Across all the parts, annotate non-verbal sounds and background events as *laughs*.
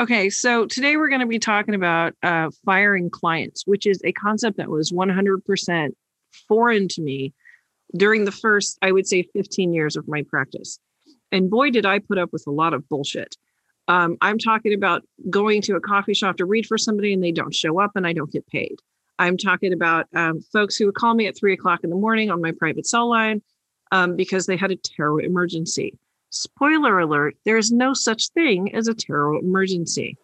Okay, so today we're going to be talking about uh, firing clients, which is a concept that was 100% foreign to me during the first, I would say, 15 years of my practice. And boy, did I put up with a lot of bullshit. Um, I'm talking about going to a coffee shop to read for somebody and they don't show up and I don't get paid. I'm talking about um, folks who would call me at three o'clock in the morning on my private cell line um, because they had a tarot emergency spoiler alert there is no such thing as a tarot emergency.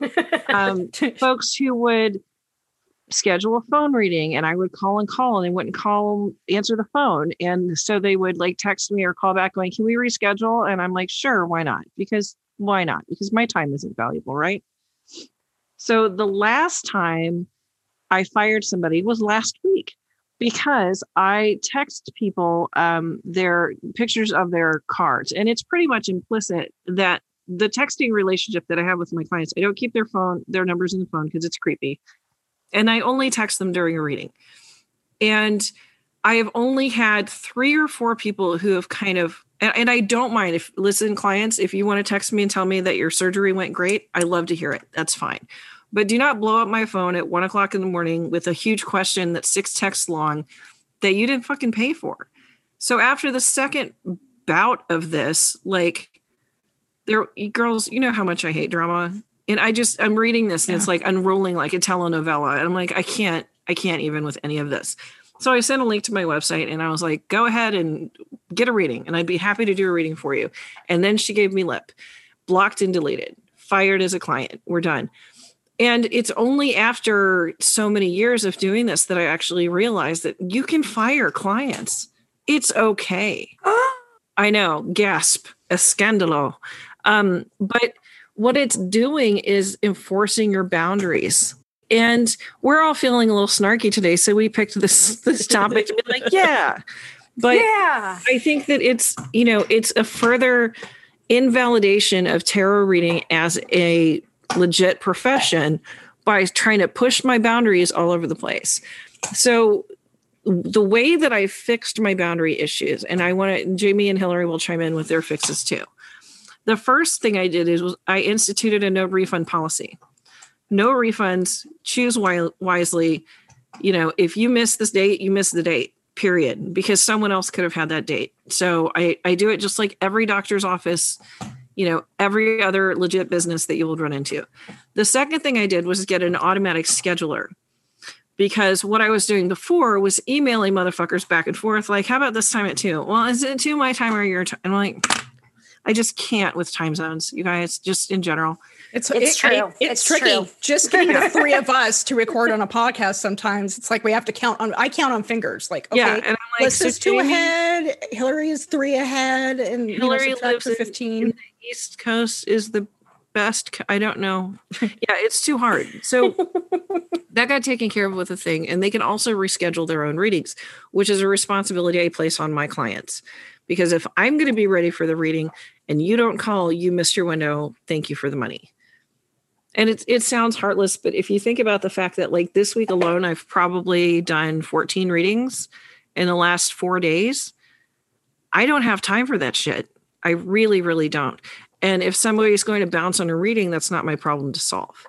Um, *laughs* folks who would schedule a phone reading and i would call and call and they wouldn't call answer the phone. And so they would like text me or call back going can we reschedule? And i'm like sure why not? Because why not? Because my time isn't valuable right? So the last time i fired somebody was last week because I text people um, their pictures of their cards, and it's pretty much implicit that the texting relationship that I have with my clients, I don't keep their phone, their numbers in the phone because it's creepy, and I only text them during a reading. And I have only had three or four people who have kind of, and, and I don't mind if listen, clients, if you want to text me and tell me that your surgery went great, I love to hear it. That's fine but do not blow up my phone at one o'clock in the morning with a huge question that's six texts long that you didn't fucking pay for. So after the second bout of this, like there girls, you know how much I hate drama. And I just I'm reading this and yeah. it's like unrolling like a telenovela. And I'm like, I can't, I can't even with any of this. So I sent a link to my website and I was like, go ahead and get a reading and I'd be happy to do a reading for you. And then she gave me lip, blocked and deleted, fired as a client. We're done. And it's only after so many years of doing this that I actually realized that you can fire clients. It's okay. *gasps* I know, gasp, escandalo. Um, but what it's doing is enforcing your boundaries. And we're all feeling a little snarky today, so we picked this this *laughs* topic to be like, yeah. But yeah. I think that it's, you know, it's a further invalidation of tarot reading as a legit profession by trying to push my boundaries all over the place. So the way that I fixed my boundary issues, and I want to, Jamie and Hillary will chime in with their fixes too. The first thing I did is was I instituted a no refund policy. No refunds. Choose wisely. You know, if you miss this date, you miss the date. Period. Because someone else could have had that date. So I I do it just like every doctor's office you know every other legit business that you will run into the second thing i did was get an automatic scheduler because what i was doing before was emailing motherfuckers back and forth like how about this time at two well is it two my time or your time and i'm like i just can't with time zones you guys just in general it's, it's it, true. It, it's, it's, tricky. True. Just getting the *laughs* three of us to record on a podcast sometimes it's like we have to count on I count on fingers. Like, okay, yeah, and I'm like, Liz so is two Jamie, ahead, Hillary is three ahead, and Hillary you know, lives 15. In, the East Coast is the best. I don't know. *laughs* yeah, it's too hard. So *laughs* that got taken care of with a thing. And they can also reschedule their own readings, which is a responsibility I place on my clients. Because if I'm going to be ready for the reading and you don't call, you missed your window. Thank you for the money and it it sounds heartless, but if you think about the fact that like this week alone, I've probably done 14 readings in the last four days, I don't have time for that shit. I really, really don't. And if somebody is going to bounce on a reading, that's not my problem to solve,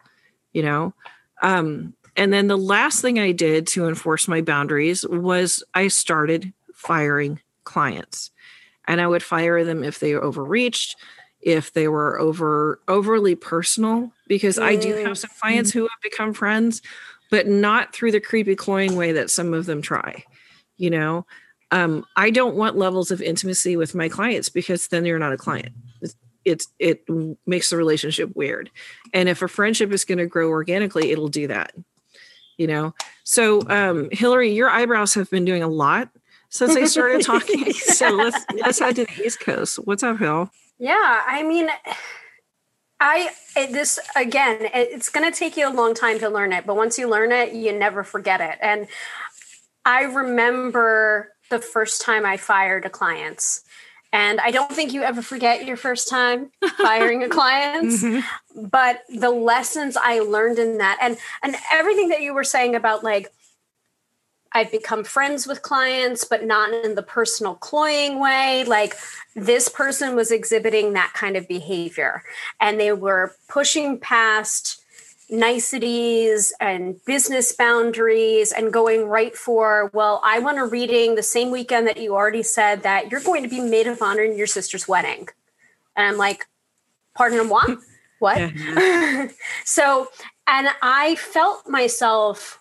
you know? Um, and then the last thing I did to enforce my boundaries was I started firing clients. And I would fire them if they overreached, if they were over overly personal because I do have some clients who have become friends, but not through the creepy cloying way that some of them try. You know, um, I don't want levels of intimacy with my clients because then you're not a client. It's, it's it makes the relationship weird. And if a friendship is going to grow organically, it'll do that. You know. So, um, Hillary, your eyebrows have been doing a lot since I started *laughs* talking. so let's let's head to the East Coast. What's up, Hill? Yeah, I mean I this again. It's going to take you a long time to learn it, but once you learn it, you never forget it. And I remember the first time I fired a client. And I don't think you ever forget your first time *laughs* firing a client, mm-hmm. but the lessons I learned in that and and everything that you were saying about like I've become friends with clients, but not in the personal cloying way. Like this person was exhibiting that kind of behavior and they were pushing past niceties and business boundaries and going right for, well, I want a reading the same weekend that you already said that you're going to be maid of honor in your sister's wedding. And I'm like, pardon moi? what? *laughs* *laughs* so, and I felt myself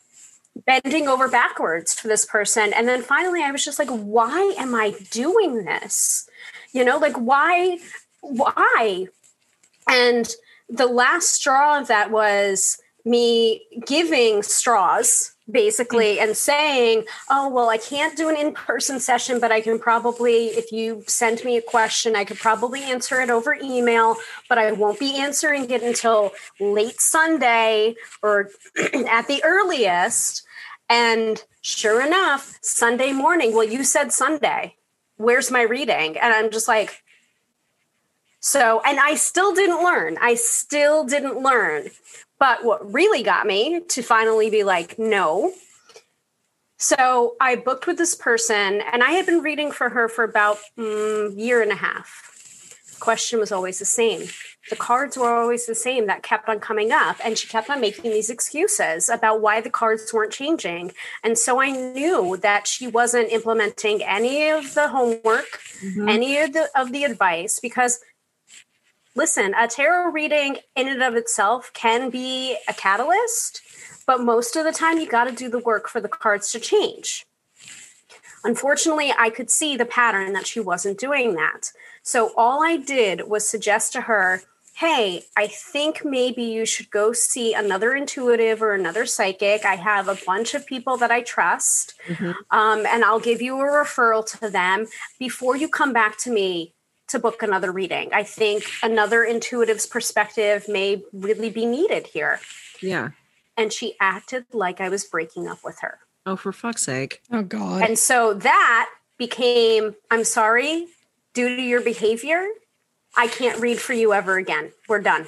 bending over backwards for this person. And then finally, I was just like, why am I doing this? You know, like, why? Why? And the last straw of that was me giving straws basically and saying oh well i can't do an in-person session but i can probably if you send me a question i could probably answer it over email but i won't be answering it until late sunday or *clears throat* at the earliest. And sure enough sunday morning well you said sunday. Where's my reading? And i'm just like so, and I still didn't learn. I still didn't learn. But what really got me to finally be like, no. So I booked with this person, and I had been reading for her for about a mm, year and a half. The question was always the same. The cards were always the same that kept on coming up, and she kept on making these excuses about why the cards weren't changing. And so I knew that she wasn't implementing any of the homework, mm-hmm. any of the of the advice, because listen, a tarot reading in and of itself can be a catalyst, but most of the time you got to do the work for the cards to change. Unfortunately, I could see the pattern that she wasn't doing that. So all I did was suggest to her, hey, I think maybe you should go see another intuitive or another psychic. I have a bunch of people that I trust, mm-hmm. um, and I'll give you a referral to them before you come back to me to book another reading. I think another intuitive's perspective may really be needed here. Yeah. And she acted like I was breaking up with her. Oh, for fuck's sake. Oh, God. And so that became I'm sorry, due to your behavior, I can't read for you ever again. We're done.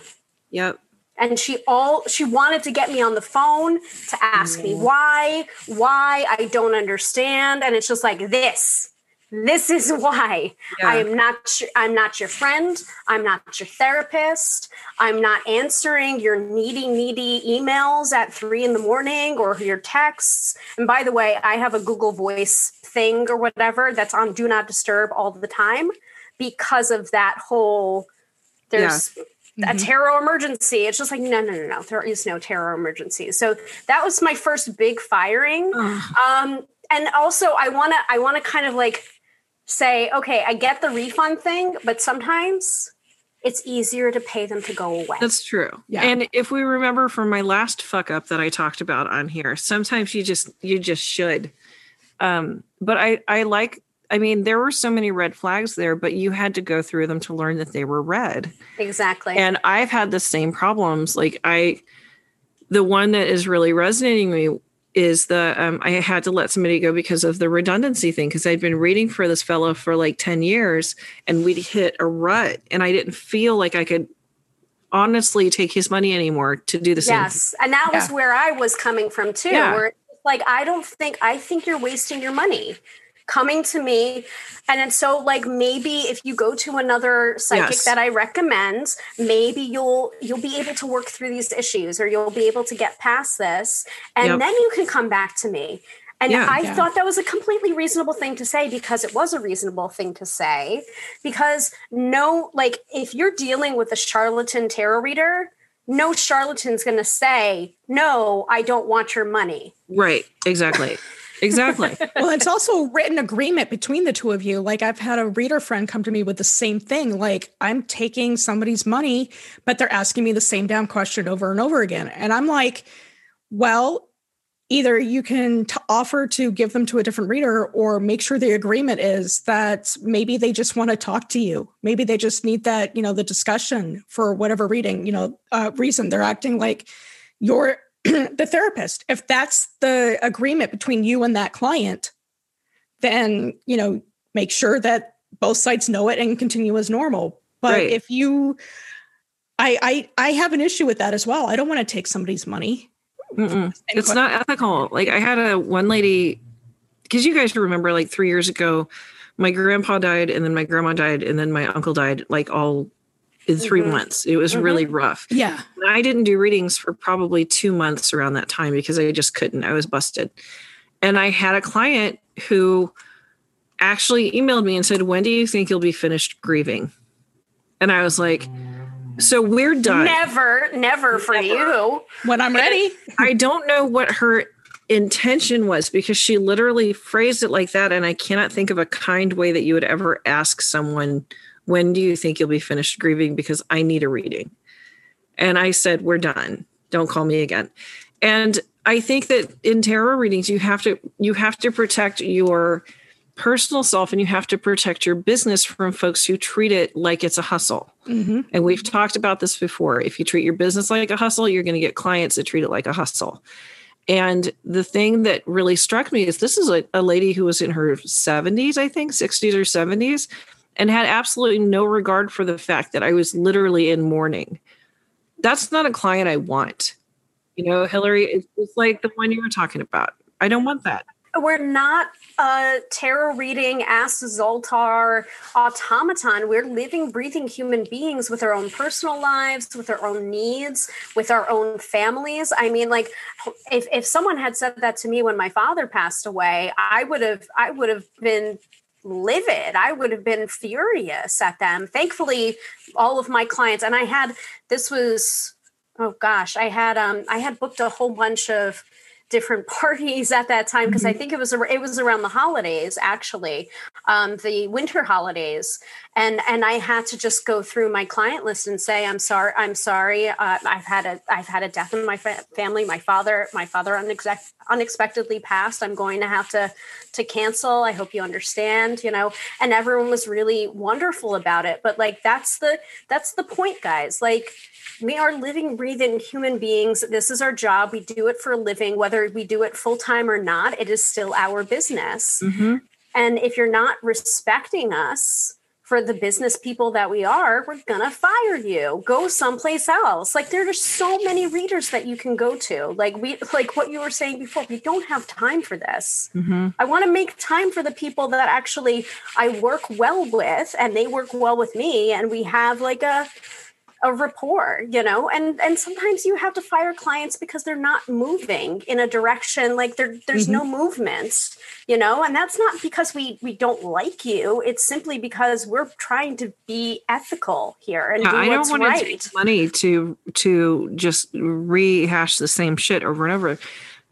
Yep. And she all she wanted to get me on the phone to ask me why, why I don't understand. And it's just like this this is why yeah. i am not i'm not your friend i'm not your therapist i'm not answering your needy needy emails at three in the morning or your texts and by the way i have a google voice thing or whatever that's on do not disturb all the time because of that whole there's yeah. Mm-hmm. a tarot emergency. It's just like, no, no, no, no. There is no tarot emergency. So that was my first big firing. um, and also I want to, I want to kind of like say, okay, I get the refund thing, but sometimes it's easier to pay them to go away. That's true. Yeah. And if we remember from my last fuck up that I talked about on here, sometimes you just you just should. Um, but I I like I mean, there were so many red flags there, but you had to go through them to learn that they were red. Exactly. And I've had the same problems. Like I the one that is really resonating with me is the um, I had to let somebody go because of the redundancy thing because I'd been reading for this fellow for like 10 years and we'd hit a rut and I didn't feel like I could honestly take his money anymore to do the same. Yes. And that was where I was coming from too. Yeah. Where like I don't think I think you're wasting your money coming to me and then so like maybe if you go to another psychic yes. that i recommend maybe you'll you'll be able to work through these issues or you'll be able to get past this and yep. then you can come back to me and yeah, I yeah. thought that was a completely reasonable thing to say because it was a reasonable thing to say. Because no, like, if you're dealing with a charlatan tarot reader, no charlatan's going to say, No, I don't want your money. Right. Exactly. Exactly. *laughs* well, it's also a written agreement between the two of you. Like I've had a reader friend come to me with the same thing. Like I'm taking somebody's money, but they're asking me the same damn question over and over again. And I'm like, well, either you can t- offer to give them to a different reader or make sure the agreement is that maybe they just want to talk to you maybe they just need that you know the discussion for whatever reading you know uh, reason they're acting like you're *clears throat* the therapist. If that's the agreement between you and that client then you know make sure that both sides know it and continue as normal. But right. if you I, I i have an issue with that as well. I don't want to take somebody's money. It's not ethical. Like I had a one lady, because you guys remember, like three years ago, my grandpa died, and then my grandma died, and then my uncle died, like all in 3 mm-hmm. months. It was mm-hmm. really rough. Yeah. I didn't do readings for probably two months around that time because I just couldn't. I was busted. And I had a client who actually emailed me and said, When do you think you'll be finished grieving? And I was like, so we're done. Never, never for never. you. When I'm ready. I don't know what her intention was because she literally phrased it like that. And I cannot think of a kind way that you would ever ask someone, When do you think you'll be finished grieving? Because I need a reading. And I said, We're done. Don't call me again. And I think that in tarot readings, you have to you have to protect your personal self and you have to protect your business from folks who treat it like it's a hustle. Mm-hmm. And we've talked about this before. If you treat your business like a hustle, you're going to get clients that treat it like a hustle. And the thing that really struck me is this is a, a lady who was in her 70s, I think, 60s or 70s, and had absolutely no regard for the fact that I was literally in mourning. That's not a client I want. You know, Hillary, it's, it's like the one you were talking about. I don't want that we're not a tarot reading ask zoltar automaton we're living breathing human beings with our own personal lives with our own needs with our own families i mean like if, if someone had said that to me when my father passed away i would have i would have been livid. I would have been furious at them. Thankfully all of my clients and i had this was oh gosh i had um i had booked a whole bunch of different *laughs* parties at that time because mm-hmm. I think it was it was around the holidays actually, um, the winter holidays, and and I had to just go through my client list and say I'm sorry I'm sorry uh, I've had a I've had a death in my fa- family. My father my father unex- unexpectedly passed. I'm going to have to to cancel. I hope you understand you know? And everyone was really wonderful about it. But like that's the that's the point guys. Like we are living, breathing human beings. This is our job. We do it for a living, whether we do it full time or not, it is still our business. Mm-hmm. And if you're not respecting us for the business people that we are, we're gonna fire you. Go someplace else. Like there are so many readers that you can go to. Like we like what you were saying before, we don't have time for this. Mm-hmm. I want to make time for the people that actually I work well with and they work well with me. And we have like a a rapport you know and and sometimes you have to fire clients because they're not moving in a direction like there there's mm-hmm. no movement you know and that's not because we we don't like you it's simply because we're trying to be ethical here and yeah, do I don't want right. to take money to to just rehash the same shit over and over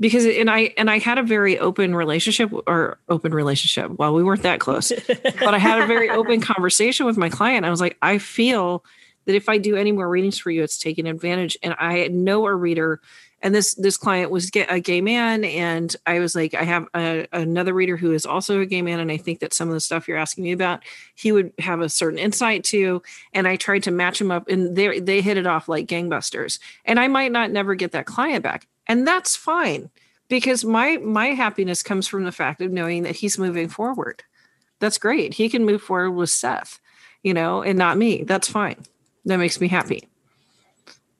because and I and I had a very open relationship or open relationship. Well, we weren't that close, but I had a very open *laughs* conversation with my client. I was like, I feel that if I do any more readings for you, it's taking advantage. And I know a reader, and this this client was a gay man, and I was like, I have a, another reader who is also a gay man, and I think that some of the stuff you're asking me about, he would have a certain insight to. And I tried to match him up, and they they hit it off like gangbusters. And I might not never get that client back, and that's fine because my my happiness comes from the fact of knowing that he's moving forward. That's great. He can move forward with Seth, you know, and not me. That's fine that makes me happy.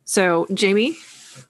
So, Jamie,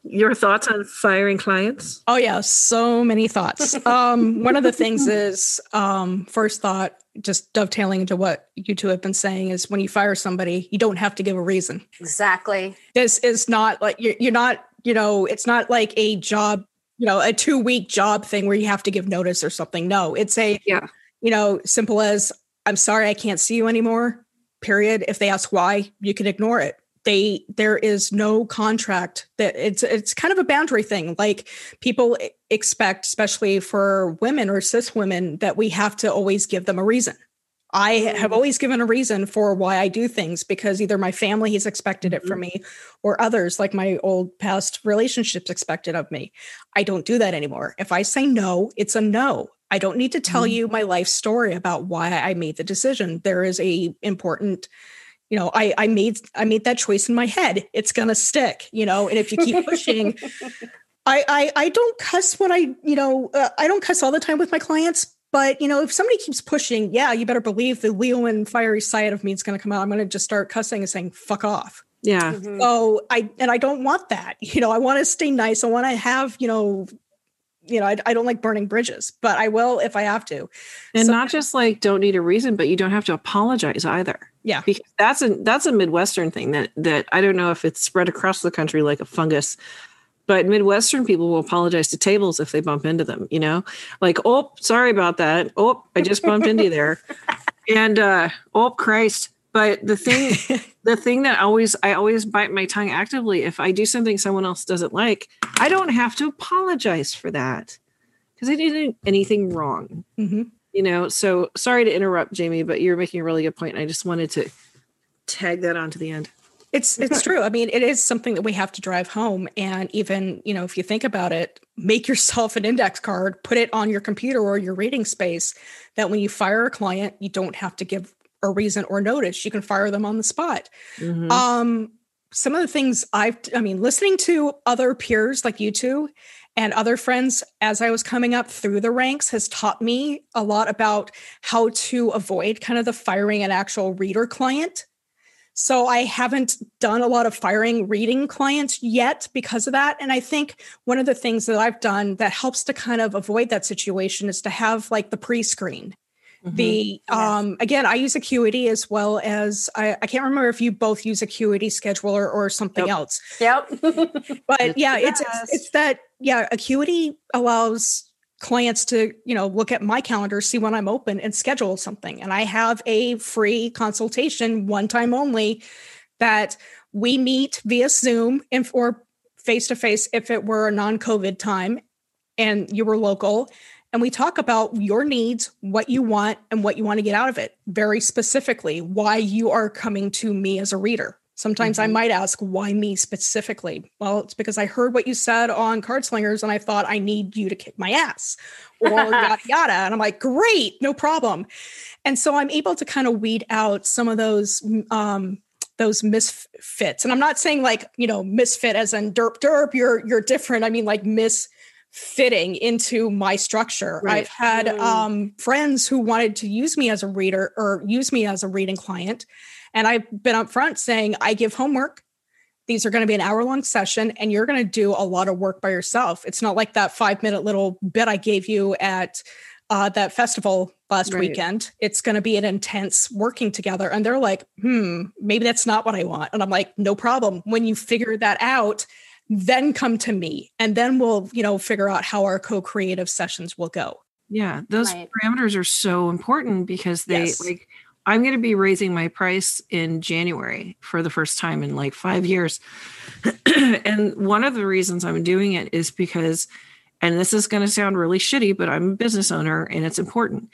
your thoughts on firing clients? Oh yeah, so many thoughts. *laughs* um, one of the things is um, first thought, just dovetailing into what you two have been saying, is when you fire somebody, you don't have to give a reason. Exactly. This is not like you're, you're not, you know, it's not like a job, you know, a two week job thing where you have to give notice or something. No, it's a, yeah, you know, simple as I'm sorry I can't see you anymore period if they ask why you can ignore it they there is no contract that it's it's kind of a boundary thing like people expect especially for women or cis women that we have to always give them a reason I have always given a reason for why I do things because either my family has expected it from mm-hmm. me or others, like my old past relationships, expected of me. I don't do that anymore. If I say no, it's a no. I don't need to tell mm-hmm. you my life story about why I made the decision. There is a important, you know, I I made I made that choice in my head. It's gonna stick, you know. And if you keep pushing, *laughs* I, I I don't cuss when I you know uh, I don't cuss all the time with my clients, but you know, if somebody keeps pushing, yeah, you better believe the Leo and fiery side of me is going to come out. I'm going to just start cussing and saying "fuck off." Yeah. Mm-hmm. So I and I don't want that. *laughs* You know, I want to stay nice. I want to have you know, you know, I, I don't like burning bridges, but I will if I have to. And so, not just like don't need a reason, but you don't have to apologize either. Yeah, because that's a that's a Midwestern thing that that I don't know if it's spread across the country like a fungus but midwestern people will apologize to tables if they bump into them you know? Like oh sorry about that. Oh i just bumped into you there. *laughs* And uh oh christ but the thing *laughs* the thing that always i always bite my tongue actively if i do something someone else doesn't like i don't have to apologize for that because i didn't do anything wrong mm-hmm. you know so sorry to interrupt jamie but you're making a really good point i just wanted to tag that on to the end it's it's true. I mean, it is something that we have to drive home. And even, you know, if you think about it, make yourself an index card, put it on your computer or your reading space that when you fire a client, you don't have to give a reason or notice. You can fire them on the spot. Mm-hmm. Um, some of the things I've I mean, listening to other peers like you two and other friends as I was coming up through the ranks has taught me a lot about how to avoid kind of the firing an actual reader client so I haven't done a lot of firing reading clients yet because of that. And I think one of the things that I've done that helps to kind of avoid that situation is to have like the pre-screen. Mm-hmm. The um again, I use Acuity as well as I, I can't remember if you both use Acuity scheduler or something yep. else. Yep. *laughs* but yeah, it's, it's it's that yeah, Acuity allows clients to you know look at my calendar see when i'm open and schedule something and i have a free consultation one time only that we meet via zoom and or face to face if it were a non-covid time and you were local and we talk about your needs what you want and what you want to get out of it very specifically why you are coming to me as a reader Sometimes mm-hmm. I might ask, why me specifically? Well, it's because I heard what you said on Card Slingers and I thought I need you to kick my ass or *laughs* yada yada. And I'm like, great, no problem. And so I'm able to kind of weed out some of those um, those misfits. And I'm not saying like, you know, misfit as in derp derp, you're you're different. I mean like misfitting into my structure. Right. I've had um, friends who wanted to use me as a reader or use me as a reading client and I've been upfront saying, I give homework. These are going to be an hour long session, and you're going to do a lot of work by yourself. It's not like that five minute little bit I gave you at uh, that festival last right. weekend. It's going to be an intense working together. And they're like, hmm, maybe that's not what I want. And I'm like, no problem. When you figure that out, then come to me and then we'll, you know, figure out how our co creative sessions will go. Yeah. Those right. parameters are so important because they yes. like, I'm going to be raising my price in January for the first time in like five years. *clears throat* and one of the reasons I'm doing it is because, and this is going to sound really shitty, but I'm a business owner and it's important.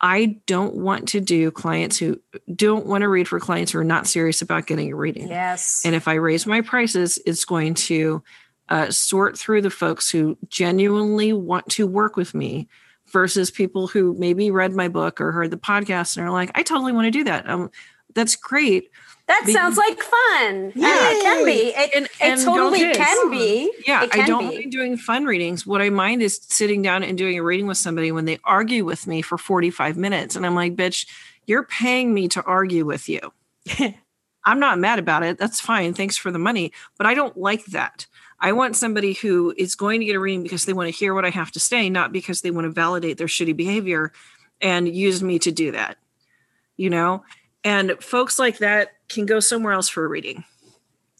I don't want to do clients who don't want to read for clients who are not serious about getting a reading. Yes. And if I raise my prices, it's going to uh, sort through the folks who genuinely want to work with me versus people who maybe read my book or heard the podcast and are like, I totally want to do that. Um, that's great. That sounds like fun. Uh, yeah, it can be. It, and, and it totally can be. Yeah, can I don't be. mind doing fun readings. What I mind is sitting down and doing a reading with somebody when they argue with me for 45 minutes. And I'm like, bitch, you're paying me to argue with you. *laughs* I'm not mad about it. That's fine. Thanks for the money. But I don't like that. I want somebody who is going to get a reading because they want to hear what I have to say, not because they want to validate their shitty behavior and use me to do that. You know? And folks like that can go somewhere else for a reading.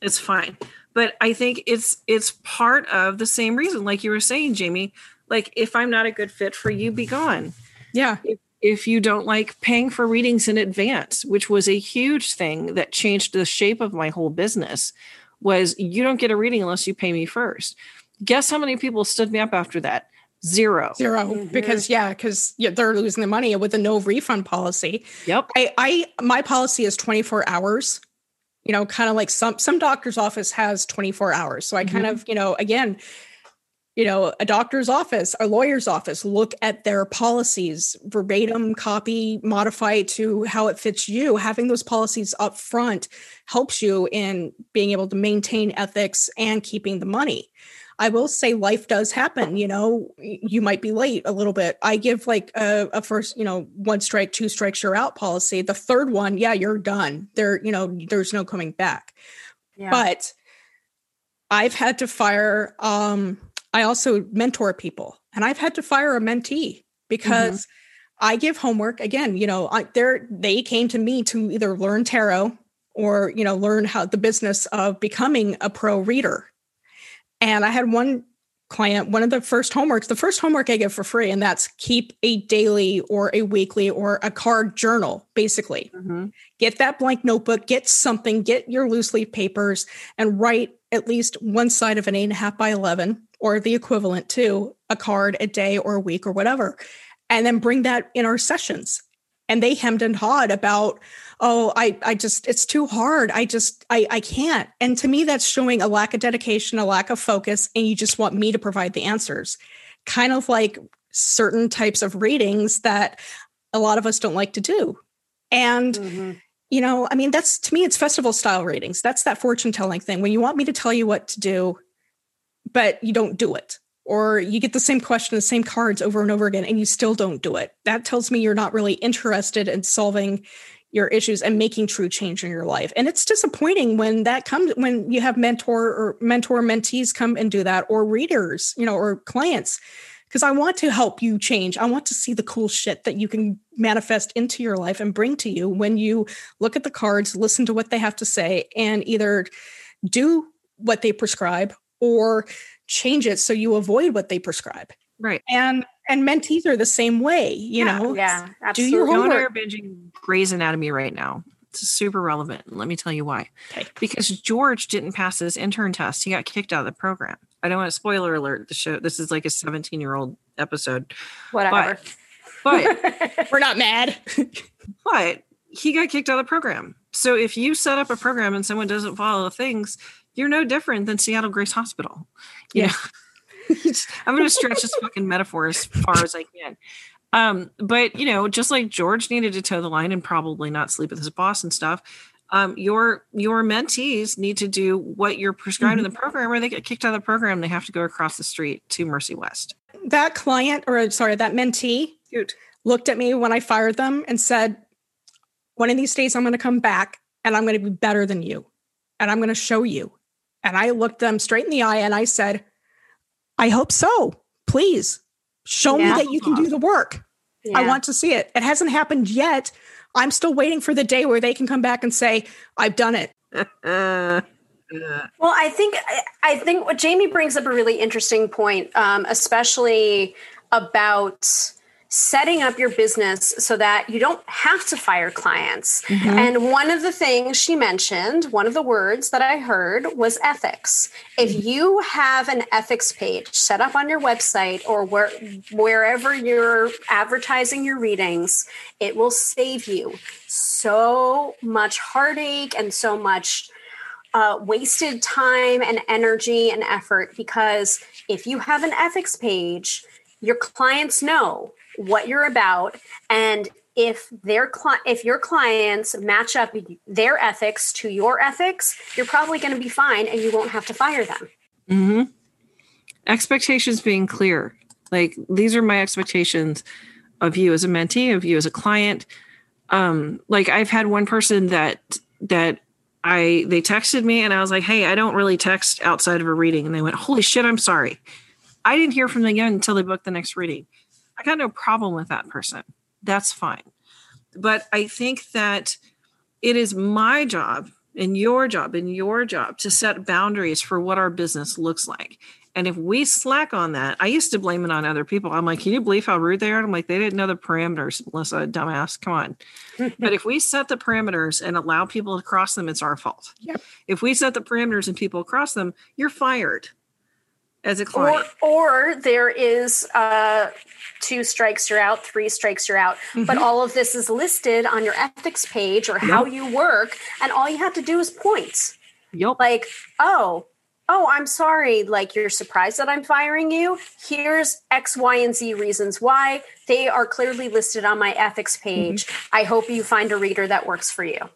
It's fine. But I think it's it's part of the same reason, like you were saying, Jamie. Like if I'm not a good fit for you, be gone. Yeah. If, if you don't like paying for readings in advance, which was a huge thing that changed the shape of my whole business was you don't get a reading unless you pay me first. Guess how many people stood me up after that? Zero. 0 mm-hmm. Because yeah, because yeah, they're losing the money with a no refund policy. Yep. I, I my policy is 24 hours. You know, kind of like some some doctor's office has 24 hours. So I kind mm-hmm. of, you know, again, you know, a doctor's office, a lawyer's office, look at their policies, verbatim copy, modify to how it fits you. Having those policies up front helps you in being able to maintain ethics and keeping the money. I will say life does happen. You know, you might be late a little bit. I give like a, a, first, you know, one strike, two strikes, you're out policy. The third one, yeah, you're done. There, you know, there's no coming back. Yeah. But I've had to fire um I also mentor people and I've had to fire a mentee because mm-hmm. I give homework again, you know, I, they're, they came to me to either learn tarot or, you know, learn how the business of becoming a pro reader. And I had one client, one of the first homeworks, the first homework I give for free, and that's keep a daily or a weekly or a card journal, basically. Mm-hmm. Get that blank notebook, get something, get your loose leaf papers, and write at least one side of an eight and a half by 11 or the equivalent to a card a day or a week or whatever, and then bring that in our sessions. And they hemmed and hawed about, oh, I, I just, it's too hard. I just, I, I can't. And to me, that's showing a lack of dedication, a lack of focus, and you just want me to provide the answers. Kind of like certain types of readings that a lot of us don't like to do. And mm-hmm you know, I mean, that's to me, it's festival style readings That's that fortune telling thing. When you want me to tell you what to do, but you don't do it, or you get the same question, the same cards over and over again, and you still don't do it. That tells me you're not really interested in solving your issues and making true change in your life. And it's disappointing when that comes when you have mentor or mentor mentees come and do that, or readers, you know, or clients because I want to help you change. I want to see the cool shit that you can manifest into your life and bring to you when you look at the cards, listen to what they have to say, and either do what they prescribe or change it so you avoid what they prescribe. Right. And and mentees are the same way, you yeah, know. Yeah, absolutely. Do your homework. are binging Grey's Anatomy right now. It's super relevant. Let me tell you why. Okay. Because George didn't pass his intern test. He got kicked out of the program. I don't want to spoiler alert the show. This is like a 17 year old episode. Whatever. But, but *laughs* we're not mad. *laughs* but he got kicked out of the program. So if you set up a program and someone doesn't follow the things, you're no different than Seattle Grace Hospital. You yeah. Know? *laughs* I'm going to stretch this fucking metaphor as far as I can. Um, but you know, just like George needed to toe the line and probably not sleep with his boss and stuff, um, your your mentees need to do what you're prescribed mm-hmm. in the program, or they get kicked out of the program. They have to go across the street to Mercy West. That client, or sorry, that mentee, looked at me when I fired them and said, "One of these days, I'm going to come back and I'm going to be better than you, and I'm going to show you." And I looked them straight in the eye and I said, "I hope so. Please show yeah. me that you can do the work. Yeah. I want to see it. It hasn't happened yet." I'm still waiting for the day where they can come back and say, I've done it. well, I think I think what Jamie brings up a really interesting point, um, especially about setting up your business so that you don't have to fire clients. Mm-hmm. And one of the things she mentioned, one of the words that I heard was ethics. If mm-hmm. you have an ethics page set up on your website or where, wherever you're advertising your readings, it will save you so much heartache and so much uh, wasted time and energy and effort because if you have an ethics page, your clients know what you're about and if their cli- if your clients match up their ethics to your ethics you're probably going to be fine and you won't have to fire them. Mm-hmm. expectations being clear. Like these are my expectations of you as a mentee of you as a client. Um like i've had one person that that i they texted me and i was like hey i don't really text outside of a reading. And they went holy shit i'm sorry. I didn't hear from them again until they booked the next reading I got no problem with that person. That's fine. But I think that it is my job and your job and your job to set boundaries for what our business looks like. And if we slack on that, I used to blame it on other people. I'm like, can you believe how rude they are? I'm like, they didn't know the parameters, Melissa, dumbass. Come on. *laughs* but if we set the parameters and allow people to cross them, it's our fault. Yep. If we set the parameters and people cross them, you're fired as a client. Or, or there is uh, two strikes you're out, three strikes you're out. Mm-hmm. But all of this is listed on your ethics page or how yep. you work, and all you have to do is points. Yep. Like, oh, oh, I'm sorry, like you're surprised that I'm firing you. Here's X, Y, and Z reasons why. They are clearly listed on my ethics page. Mm-hmm. I hope you find a reader that works for you.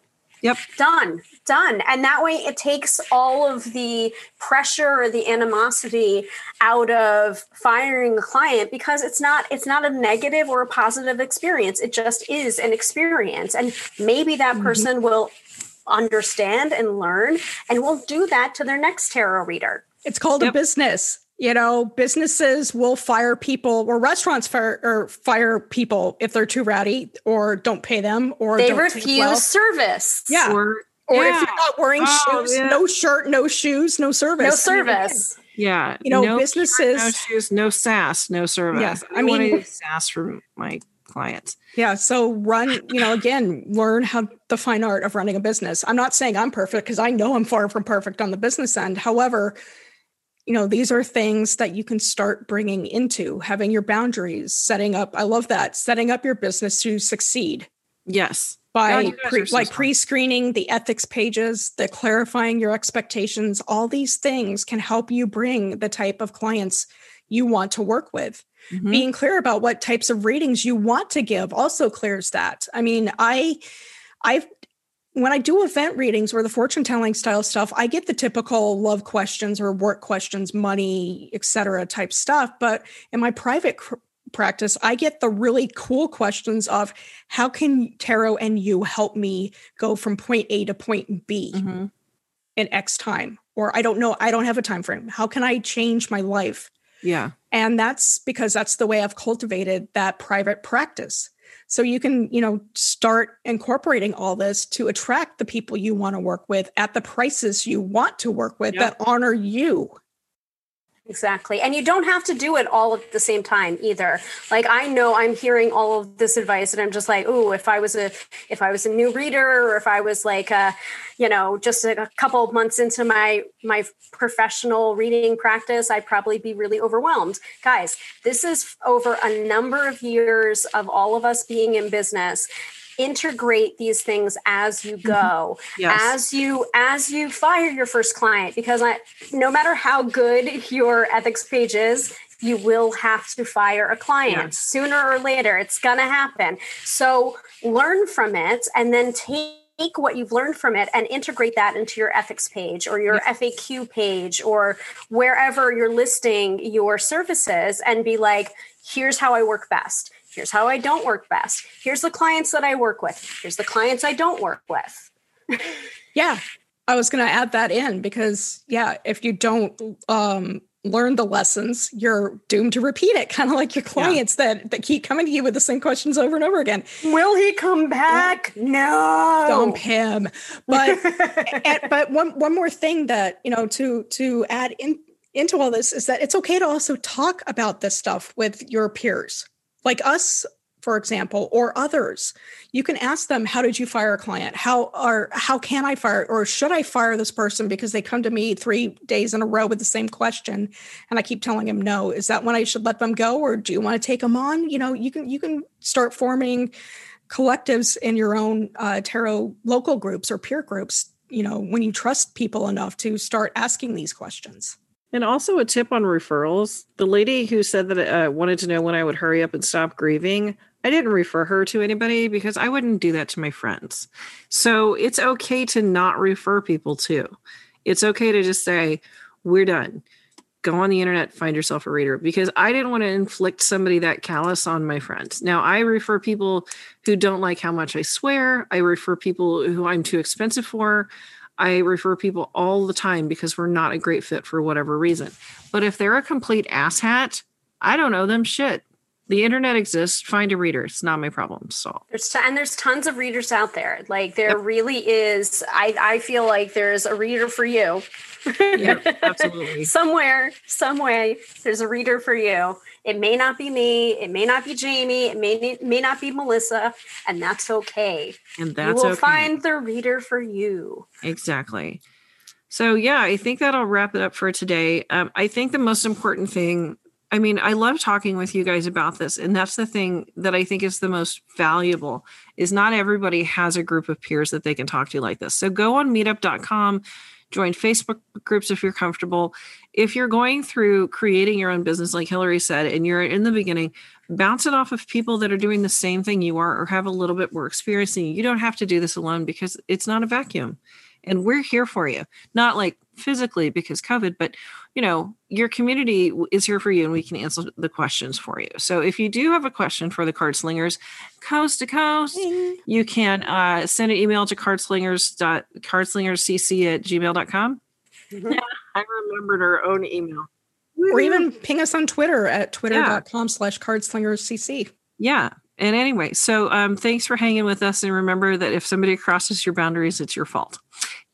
Yep. Done. Done. And that way it takes all of the pressure or the animosity out of firing a client because it's not it's not a negative or a positive experience. It just is an experience. And maybe that mm-hmm. person mm-hmm. will understand and learn and will do that to their next tarot reader. It's called yep. a business. You know, businesses will fire people or restaurants fire or fire people if they're too rowdy or don't pay them or they refuse well. service. Yeah. Or, or yeah. if you're not wearing oh, shoes, yeah. no shirt, no shoes, no service. No service. Yeah. You know, no businesses shirt, no shoes, no sass, no service. Yeah. I, I mean sass for my clients. Yeah. So run, you know, again, learn how the fine art of running a business. I'm not saying I'm perfect because I know I'm far from perfect on the business end. However, you know, these are things that you can start bringing into having your boundaries, setting up. I love that setting up your business to succeed. Yes. By pre, like pre-screening the ethics pages, the clarifying your expectations, all these things can help you bring the type of clients you want to work with. Mm-hmm. Being clear about what types of ratings you want to give also clears that. I mean, I I've when I do event readings or the fortune telling style stuff, I get the typical love questions or work questions, money, etc. type stuff. But in my private cr- practice, I get the really cool questions of how can tarot and you help me go from point A to point B mm-hmm. in X time? Or I don't know, I don't have a time frame. How can I change my life? Yeah. And that's because that's the way I've cultivated that private practice. So you can, you know, start incorporating all this to attract the people you want to work with at the prices you want to work with yep. that honor you. Exactly. And you don't have to do it all at the same time either. Like I know I'm hearing all of this advice and I'm just like, oh, if I was a if I was a new reader or if I was like a, you know, just a, a couple of months into my my professional reading practice, I'd probably be really overwhelmed. Guys, this is over a number of years of all of us being in business integrate these things as you mm-hmm. go yes. as you as you fire your first client because I, no matter how good your ethics page is you will have to fire a client yes. sooner or later it's going to happen so learn from it and then take take what you've learned from it and integrate that into your ethics page or your FAQ page or wherever you're listing your services and be like, here's how I work best. Here's how I don't work best. Here's the clients that I work with. Here's the clients I don't work with. *laughs* yeah. I was going to add that in because, yeah, if you don't um, learn the lessons, you're doomed to repeat it, kind of like your clients yeah. that, that keep coming to you with the same questions over and over again. Will he come back? No. Dump him. But *laughs* and, but one one more thing that, you know, to to add in into all this is that it's okay to also talk about this stuff with your peers like us for example or others you can ask them how did you fire a client? How are how can i fire or should i fire this person because they come to me three days in a row with the same question? And i keep telling them no. Is that when i should let them go or do you want to take them on? You know you can you can start forming collectives in your own uh, tarot local groups or peer groups you know when you trust people enough to start asking these questions and also a tip on referrals. The lady who said that uh, wanted to know when I would hurry up and stop grieving, I didn't refer her to anybody because I wouldn't do that to my friends. So it's okay to not refer people to. It's okay to just say, we're done. Go on the internet, find yourself a reader because I didn't want to inflict somebody that callous on my friends. Now, I refer people who don't like how much I swear, I refer people who I'm too expensive for. I refer people all the time because we're not a great fit for whatever reason. But if they're a complete asshat, I don't know them shit. The internet exists. Find a reader. It's not my problem. So there's t- and there's tons of readers out there. Like there yep. really is. I I feel like there's a reader for you. *laughs* yep, *laughs* absolutely. Somewhere, some way, there's a reader for you. It may not be me. It may not be Jamie. It may may not be Melissa, and that's okay. And that's you will okay. find the reader for you. Exactly. So, yeah, I think that'll wrap it up for today. Um, I think the most important thing, I mean, I love talking with you guys about this. And that's the thing that I think is the most valuable is not everybody has a group of peers that they can talk to like this. So go on meetup.com, join Facebook groups if you're comfortable. If you're going through creating your own business, like Hillary said, and you're in the beginning, bounce it off of people that are doing the same thing you are or have a little bit more experience than you. You don't have to do this alone because it's not a vacuum. And we're here for you. Not like physically because COVID, but you know, your community is here for you and we can answer the questions for you. So if you do have a question for the card slingers, coast to coast, you can uh, send an email to cardslingers cardslingerscc at gmail.com. Mm-hmm. Yeah, *laughs* I remembered our own email. Or even ping us on Twitter at twitter.com slash cardslingerscc. Yeah. And anyway, so um, thanks for hanging with us. And remember that if somebody crosses your boundaries, it's your fault.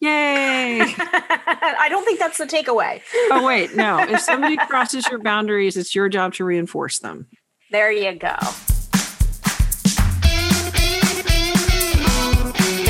Yay! *laughs* I don't think that's the takeaway. oh, wait, no. If somebody crosses your boundaries, it's your job to reinforce them. There you go.